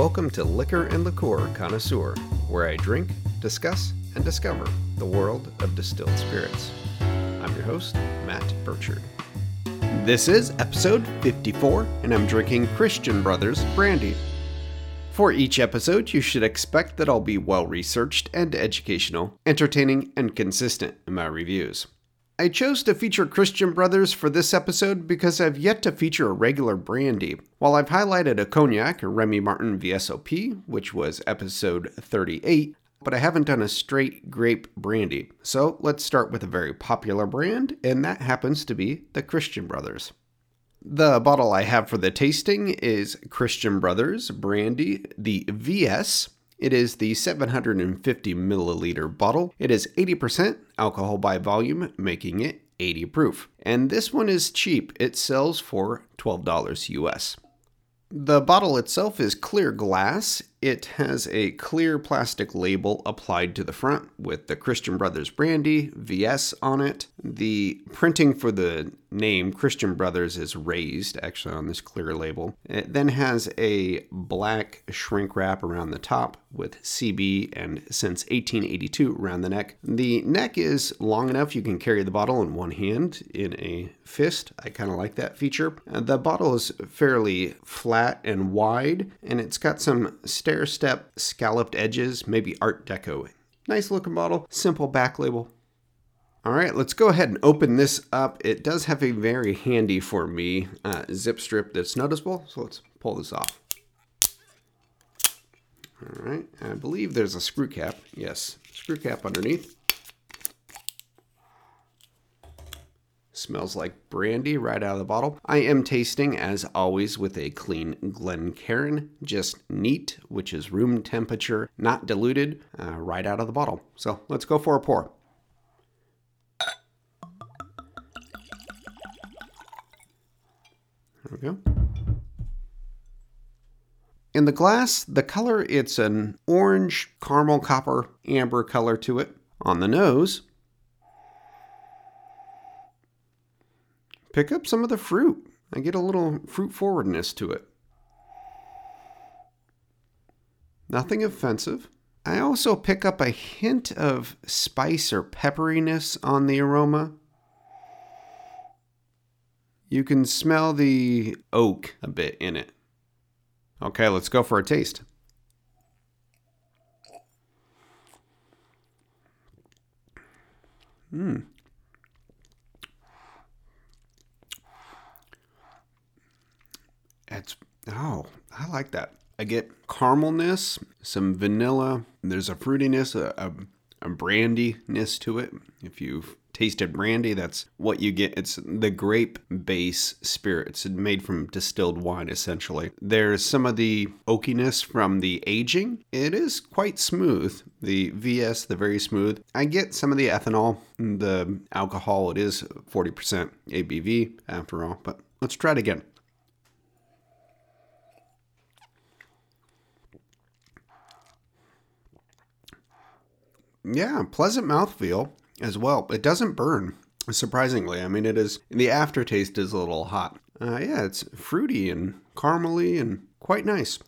Welcome to Liquor and Liqueur Connoisseur, where I drink, discuss, and discover the world of distilled spirits. I'm your host, Matt Burchard. This is episode 54, and I'm drinking Christian Brothers Brandy. For each episode, you should expect that I'll be well researched and educational, entertaining, and consistent in my reviews. I chose to feature Christian Brothers for this episode because I've yet to feature a regular brandy. While I've highlighted a cognac, a Remy Martin VSOP, which was episode 38, but I haven't done a straight grape brandy. So let's start with a very popular brand, and that happens to be the Christian Brothers. The bottle I have for the tasting is Christian Brothers Brandy, the VS. It is the 750 milliliter bottle. It is 80% alcohol by volume, making it 80 proof. And this one is cheap. It sells for $12 US. The bottle itself is clear glass. It has a clear plastic label applied to the front with the Christian Brothers Brandy VS on it. The printing for the name Christian Brothers is raised actually on this clear label. It then has a black shrink wrap around the top with CB and since 1882 around the neck. The neck is long enough you can carry the bottle in one hand in a fist. I kind of like that feature. Uh, the bottle is fairly flat and wide and it's got some stair step scalloped edges, maybe Art Deco. Nice looking model, simple back label. All right, let's go ahead and open this up. It does have a very handy for me uh, zip strip that's noticeable, so let's pull this off. All right, I believe there's a screw cap. Yes, screw cap underneath. Smells like brandy right out of the bottle. I am tasting, as always, with a clean Glencairn, just neat, which is room temperature, not diluted, uh, right out of the bottle. So let's go for a pour. There we go. In the glass, the color, it's an orange, caramel, copper, amber color to it. On the nose, pick up some of the fruit. I get a little fruit forwardness to it. Nothing offensive. I also pick up a hint of spice or pepperiness on the aroma. You can smell the oak a bit in it. Okay, let's go for a taste. Hmm. It's oh, I like that. I get caramelness, some vanilla. There's a fruitiness, a, a, a brandiness to it. If you've tasted brandy, that's what you get. It's the grape base spirit. It's made from distilled wine, essentially. There's some of the oakiness from the aging. It is quite smooth. The VS, the very smooth. I get some of the ethanol, the alcohol. It is 40% ABV after all, but let's try it again. Yeah, pleasant mouthfeel as well. It doesn't burn, surprisingly. I mean, it is, the aftertaste is a little hot. Uh, yeah, it's fruity and caramely and quite nice.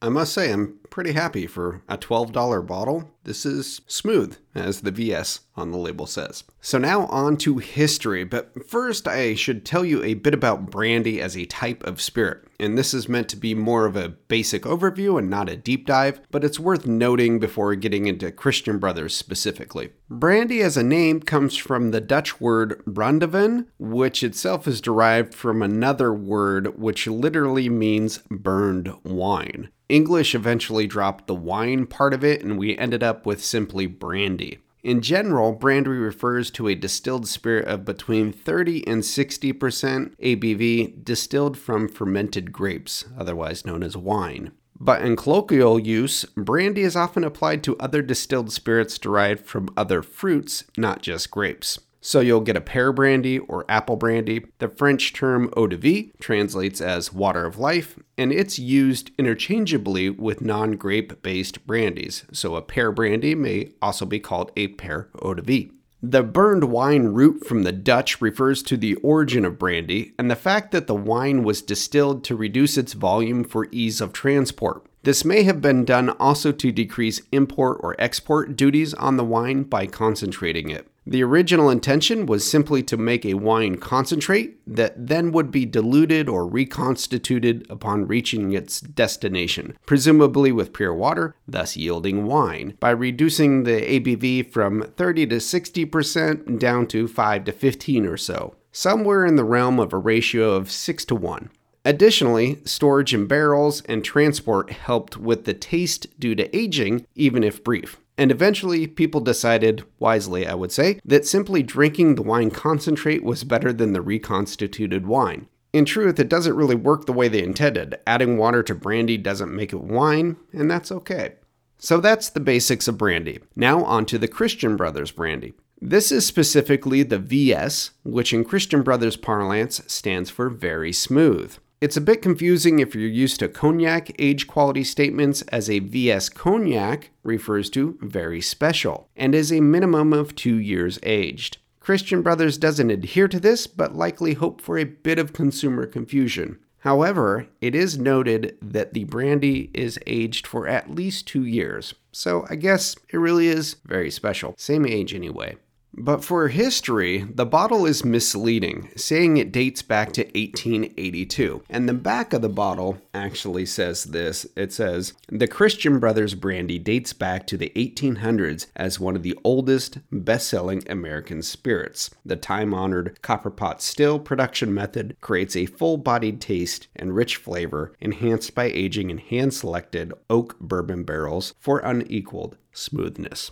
I must say, I'm pretty happy for a $12 bottle. This is smooth, as the VS on the label says. So, now on to history, but first I should tell you a bit about brandy as a type of spirit. And this is meant to be more of a basic overview and not a deep dive, but it's worth noting before getting into Christian Brothers specifically. Brandy as a name comes from the Dutch word brandeven, which itself is derived from another word which literally means burned wine. English eventually dropped the wine part of it, and we ended up with simply brandy. In general, brandy refers to a distilled spirit of between 30 and 60% ABV distilled from fermented grapes, otherwise known as wine. But in colloquial use, brandy is often applied to other distilled spirits derived from other fruits, not just grapes. So you'll get a pear brandy or apple brandy. The French term eau de vie translates as water of life, and it's used interchangeably with non grape based brandies. So a pear brandy may also be called a pear eau de vie. The burned wine root from the Dutch refers to the origin of brandy and the fact that the wine was distilled to reduce its volume for ease of transport. This may have been done also to decrease import or export duties on the wine by concentrating it. The original intention was simply to make a wine concentrate that then would be diluted or reconstituted upon reaching its destination, presumably with pure water, thus yielding wine, by reducing the ABV from 30 to 60% down to 5 to 15 or so, somewhere in the realm of a ratio of 6 to 1. Additionally, storage in barrels and transport helped with the taste due to aging, even if brief. And eventually, people decided, wisely I would say, that simply drinking the wine concentrate was better than the reconstituted wine. In truth, it doesn't really work the way they intended. Adding water to brandy doesn't make it wine, and that's okay. So that's the basics of brandy. Now on to the Christian Brothers brandy. This is specifically the VS, which in Christian Brothers parlance stands for very smooth. It's a bit confusing if you're used to cognac age quality statements, as a VS cognac refers to very special and is a minimum of two years aged. Christian Brothers doesn't adhere to this, but likely hope for a bit of consumer confusion. However, it is noted that the brandy is aged for at least two years, so I guess it really is very special. Same age anyway. But for history, the bottle is misleading, saying it dates back to 1882. And the back of the bottle actually says this it says, The Christian Brothers brandy dates back to the 1800s as one of the oldest, best selling American spirits. The time honored copper pot still production method creates a full bodied taste and rich flavor, enhanced by aging in hand selected oak bourbon barrels for unequaled smoothness.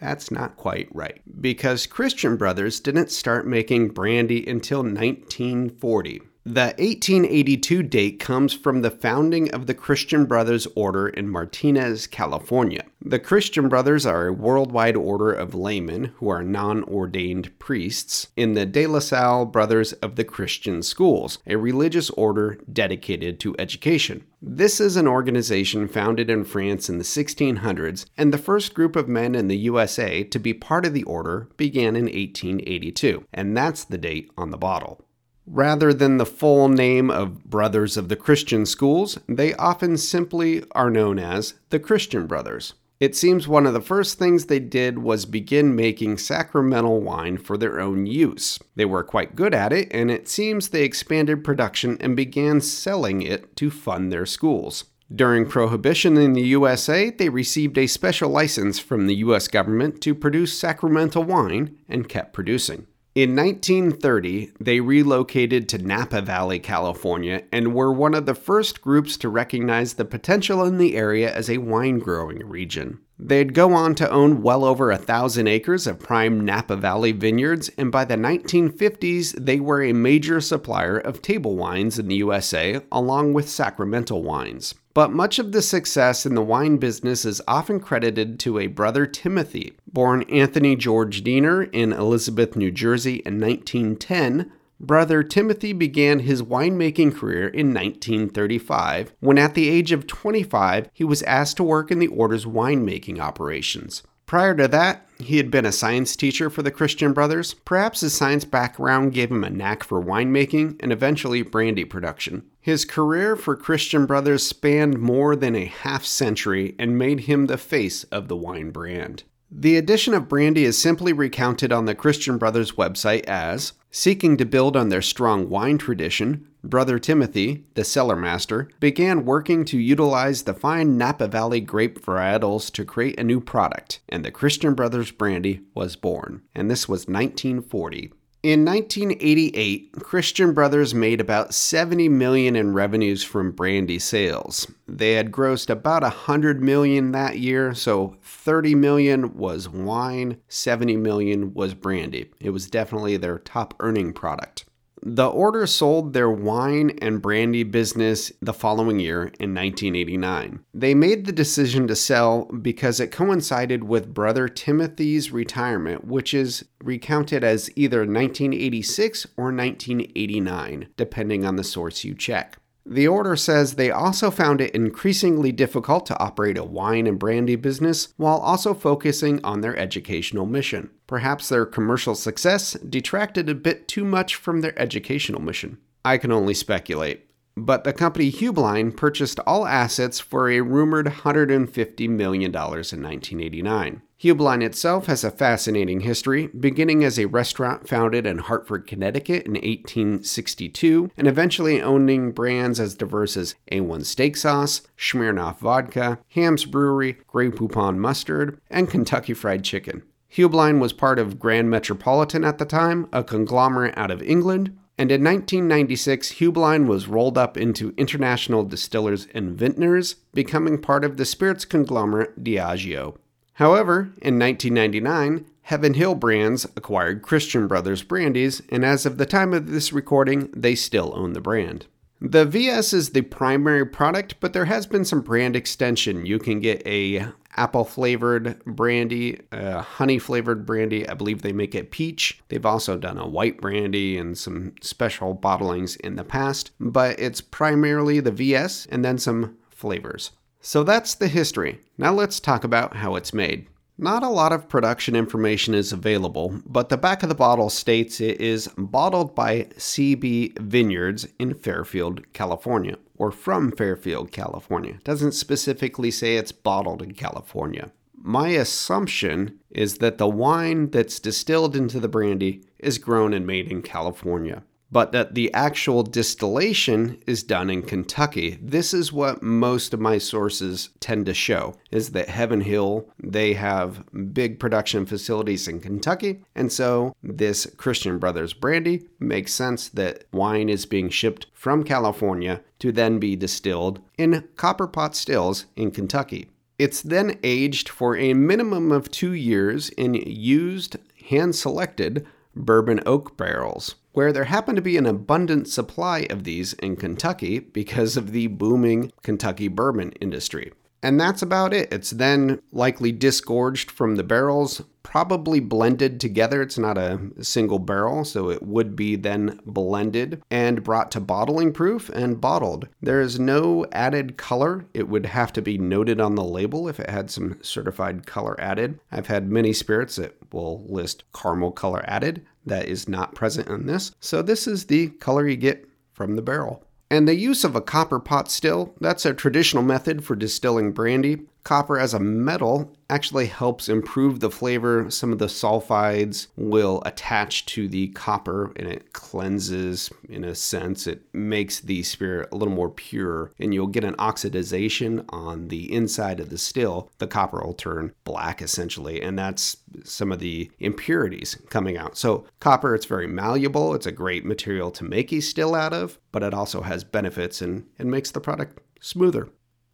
That's not quite right, because Christian Brothers didn't start making brandy until 1940. The 1882 date comes from the founding of the Christian Brothers Order in Martinez, California. The Christian Brothers are a worldwide order of laymen who are non ordained priests in the De La Salle Brothers of the Christian Schools, a religious order dedicated to education. This is an organization founded in France in the 1600s, and the first group of men in the USA to be part of the order began in 1882, and that's the date on the bottle. Rather than the full name of Brothers of the Christian Schools, they often simply are known as the Christian Brothers. It seems one of the first things they did was begin making sacramental wine for their own use. They were quite good at it, and it seems they expanded production and began selling it to fund their schools. During Prohibition in the USA, they received a special license from the US government to produce sacramental wine and kept producing. In 1930, they relocated to Napa Valley, California, and were one of the first groups to recognize the potential in the area as a wine growing region. They'd go on to own well over a thousand acres of prime Napa Valley vineyards, and by the 1950s, they were a major supplier of table wines in the USA, along with sacramental wines. But much of the success in the wine business is often credited to a brother Timothy. Born Anthony George Diener in Elizabeth, New Jersey in 1910, brother Timothy began his winemaking career in 1935 when, at the age of 25, he was asked to work in the order's winemaking operations. Prior to that, he had been a science teacher for the Christian Brothers. Perhaps his science background gave him a knack for winemaking and eventually brandy production. His career for Christian Brothers spanned more than a half century and made him the face of the wine brand. The addition of brandy is simply recounted on the Christian Brothers website as seeking to build on their strong wine tradition, Brother Timothy, the cellar master, began working to utilize the fine Napa Valley grape varietals to create a new product, and the Christian Brothers brandy was born. And this was 1940. In 1988, Christian Brothers made about 70 million in revenues from brandy sales. They had grossed about 100 million that year, so 30 million was wine, 70 million was brandy. It was definitely their top earning product. The order sold their wine and brandy business the following year in 1989. They made the decision to sell because it coincided with brother Timothy's retirement, which is recounted as either 1986 or 1989, depending on the source you check. The order says they also found it increasingly difficult to operate a wine and brandy business while also focusing on their educational mission. Perhaps their commercial success detracted a bit too much from their educational mission. I can only speculate. But the company Heublein purchased all assets for a rumored $150 million in 1989. Heublein itself has a fascinating history, beginning as a restaurant founded in Hartford, Connecticut in 1862, and eventually owning brands as diverse as A1 Steak Sauce, Smirnoff Vodka, Hamm's Brewery, Grey Poupon Mustard, and Kentucky Fried Chicken. Heublein was part of Grand Metropolitan at the time, a conglomerate out of England, and in 1996, Heublein was rolled up into International Distillers and Vintners, becoming part of the spirits conglomerate Diageo. However, in 1999, Heaven Hill Brands acquired Christian Brothers Brandies, and as of the time of this recording, they still own the brand. The VS is the primary product, but there has been some brand extension. You can get a apple flavored brandy, a honey flavored brandy. I believe they make it peach. They've also done a white brandy and some special bottlings in the past, but it's primarily the VS and then some flavors. So that's the history. Now let's talk about how it's made. Not a lot of production information is available, but the back of the bottle states it is bottled by CB Vineyards in Fairfield, California, or from Fairfield, California. It doesn't specifically say it's bottled in California. My assumption is that the wine that's distilled into the brandy is grown and made in California but that the actual distillation is done in Kentucky. This is what most of my sources tend to show is that Heaven Hill, they have big production facilities in Kentucky, and so this Christian Brothers brandy makes sense that wine is being shipped from California to then be distilled in copper pot stills in Kentucky. It's then aged for a minimum of 2 years in used hand selected bourbon oak barrels where there happened to be an abundant supply of these in Kentucky because of the booming Kentucky bourbon industry. And that's about it. It's then likely disgorged from the barrels, probably blended together. It's not a single barrel, so it would be then blended and brought to bottling proof and bottled. There is no added color. It would have to be noted on the label if it had some certified color added. I've had many spirits that will list caramel color added that is not present in this. So this is the color you get from the barrel. And the use of a copper pot still, that's a traditional method for distilling brandy. Copper as a metal actually helps improve the flavor. Some of the sulfides will attach to the copper and it cleanses, in a sense. It makes the spirit a little more pure, and you'll get an oxidization on the inside of the still. The copper will turn black essentially, and that's some of the impurities coming out. So, copper, it's very malleable. It's a great material to make a still out of, but it also has benefits and, and makes the product smoother.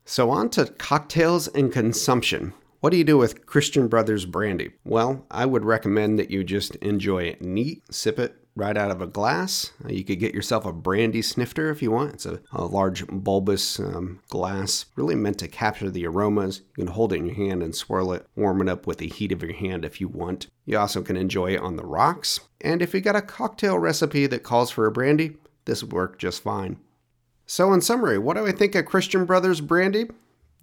So, on to cocktails and consumption. What do you do with Christian Brothers brandy? Well, I would recommend that you just enjoy it neat, sip it right out of a glass. You could get yourself a brandy snifter if you want. It's a, a large bulbous um, glass, really meant to capture the aromas. You can hold it in your hand and swirl it, warm it up with the heat of your hand if you want. You also can enjoy it on the rocks. And if you got a cocktail recipe that calls for a brandy, this would work just fine. So, in summary, what do I think of Christian Brothers brandy?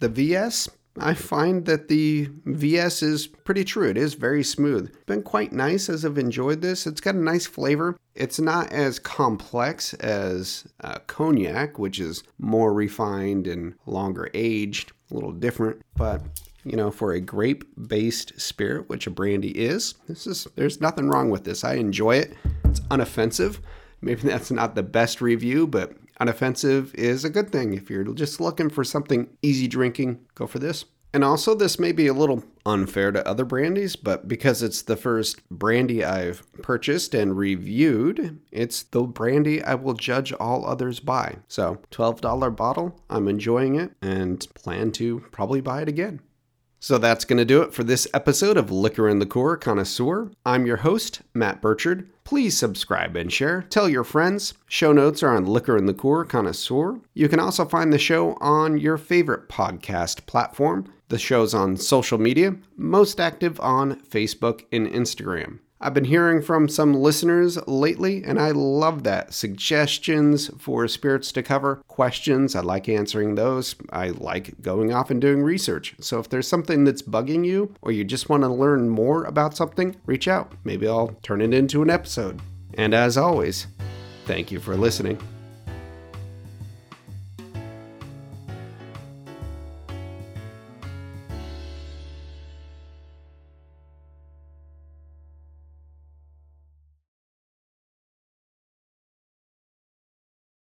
The VS I find that the VS is pretty true. It is very smooth. Been quite nice as I've enjoyed this. It's got a nice flavor. It's not as complex as uh, cognac, which is more refined and longer aged, a little different, but you know, for a grape-based spirit, which a brandy is, this is there's nothing wrong with this. I enjoy it. It's unoffensive. Maybe that's not the best review, but unoffensive is a good thing. If you're just looking for something easy drinking, go for this. And also, this may be a little unfair to other brandies, but because it's the first brandy I've purchased and reviewed, it's the brandy I will judge all others by. So, $12 bottle, I'm enjoying it and plan to probably buy it again. So that's going to do it for this episode of Liquor and Liqueur Connoisseur. I'm your host, Matt Burchard. Please subscribe and share. Tell your friends. Show notes are on Liquor and Liqueur Connoisseur. You can also find the show on your favorite podcast platform. The show's on social media, most active on Facebook and Instagram. I've been hearing from some listeners lately, and I love that. Suggestions for spirits to cover, questions, I like answering those. I like going off and doing research. So if there's something that's bugging you, or you just want to learn more about something, reach out. Maybe I'll turn it into an episode. And as always, thank you for listening.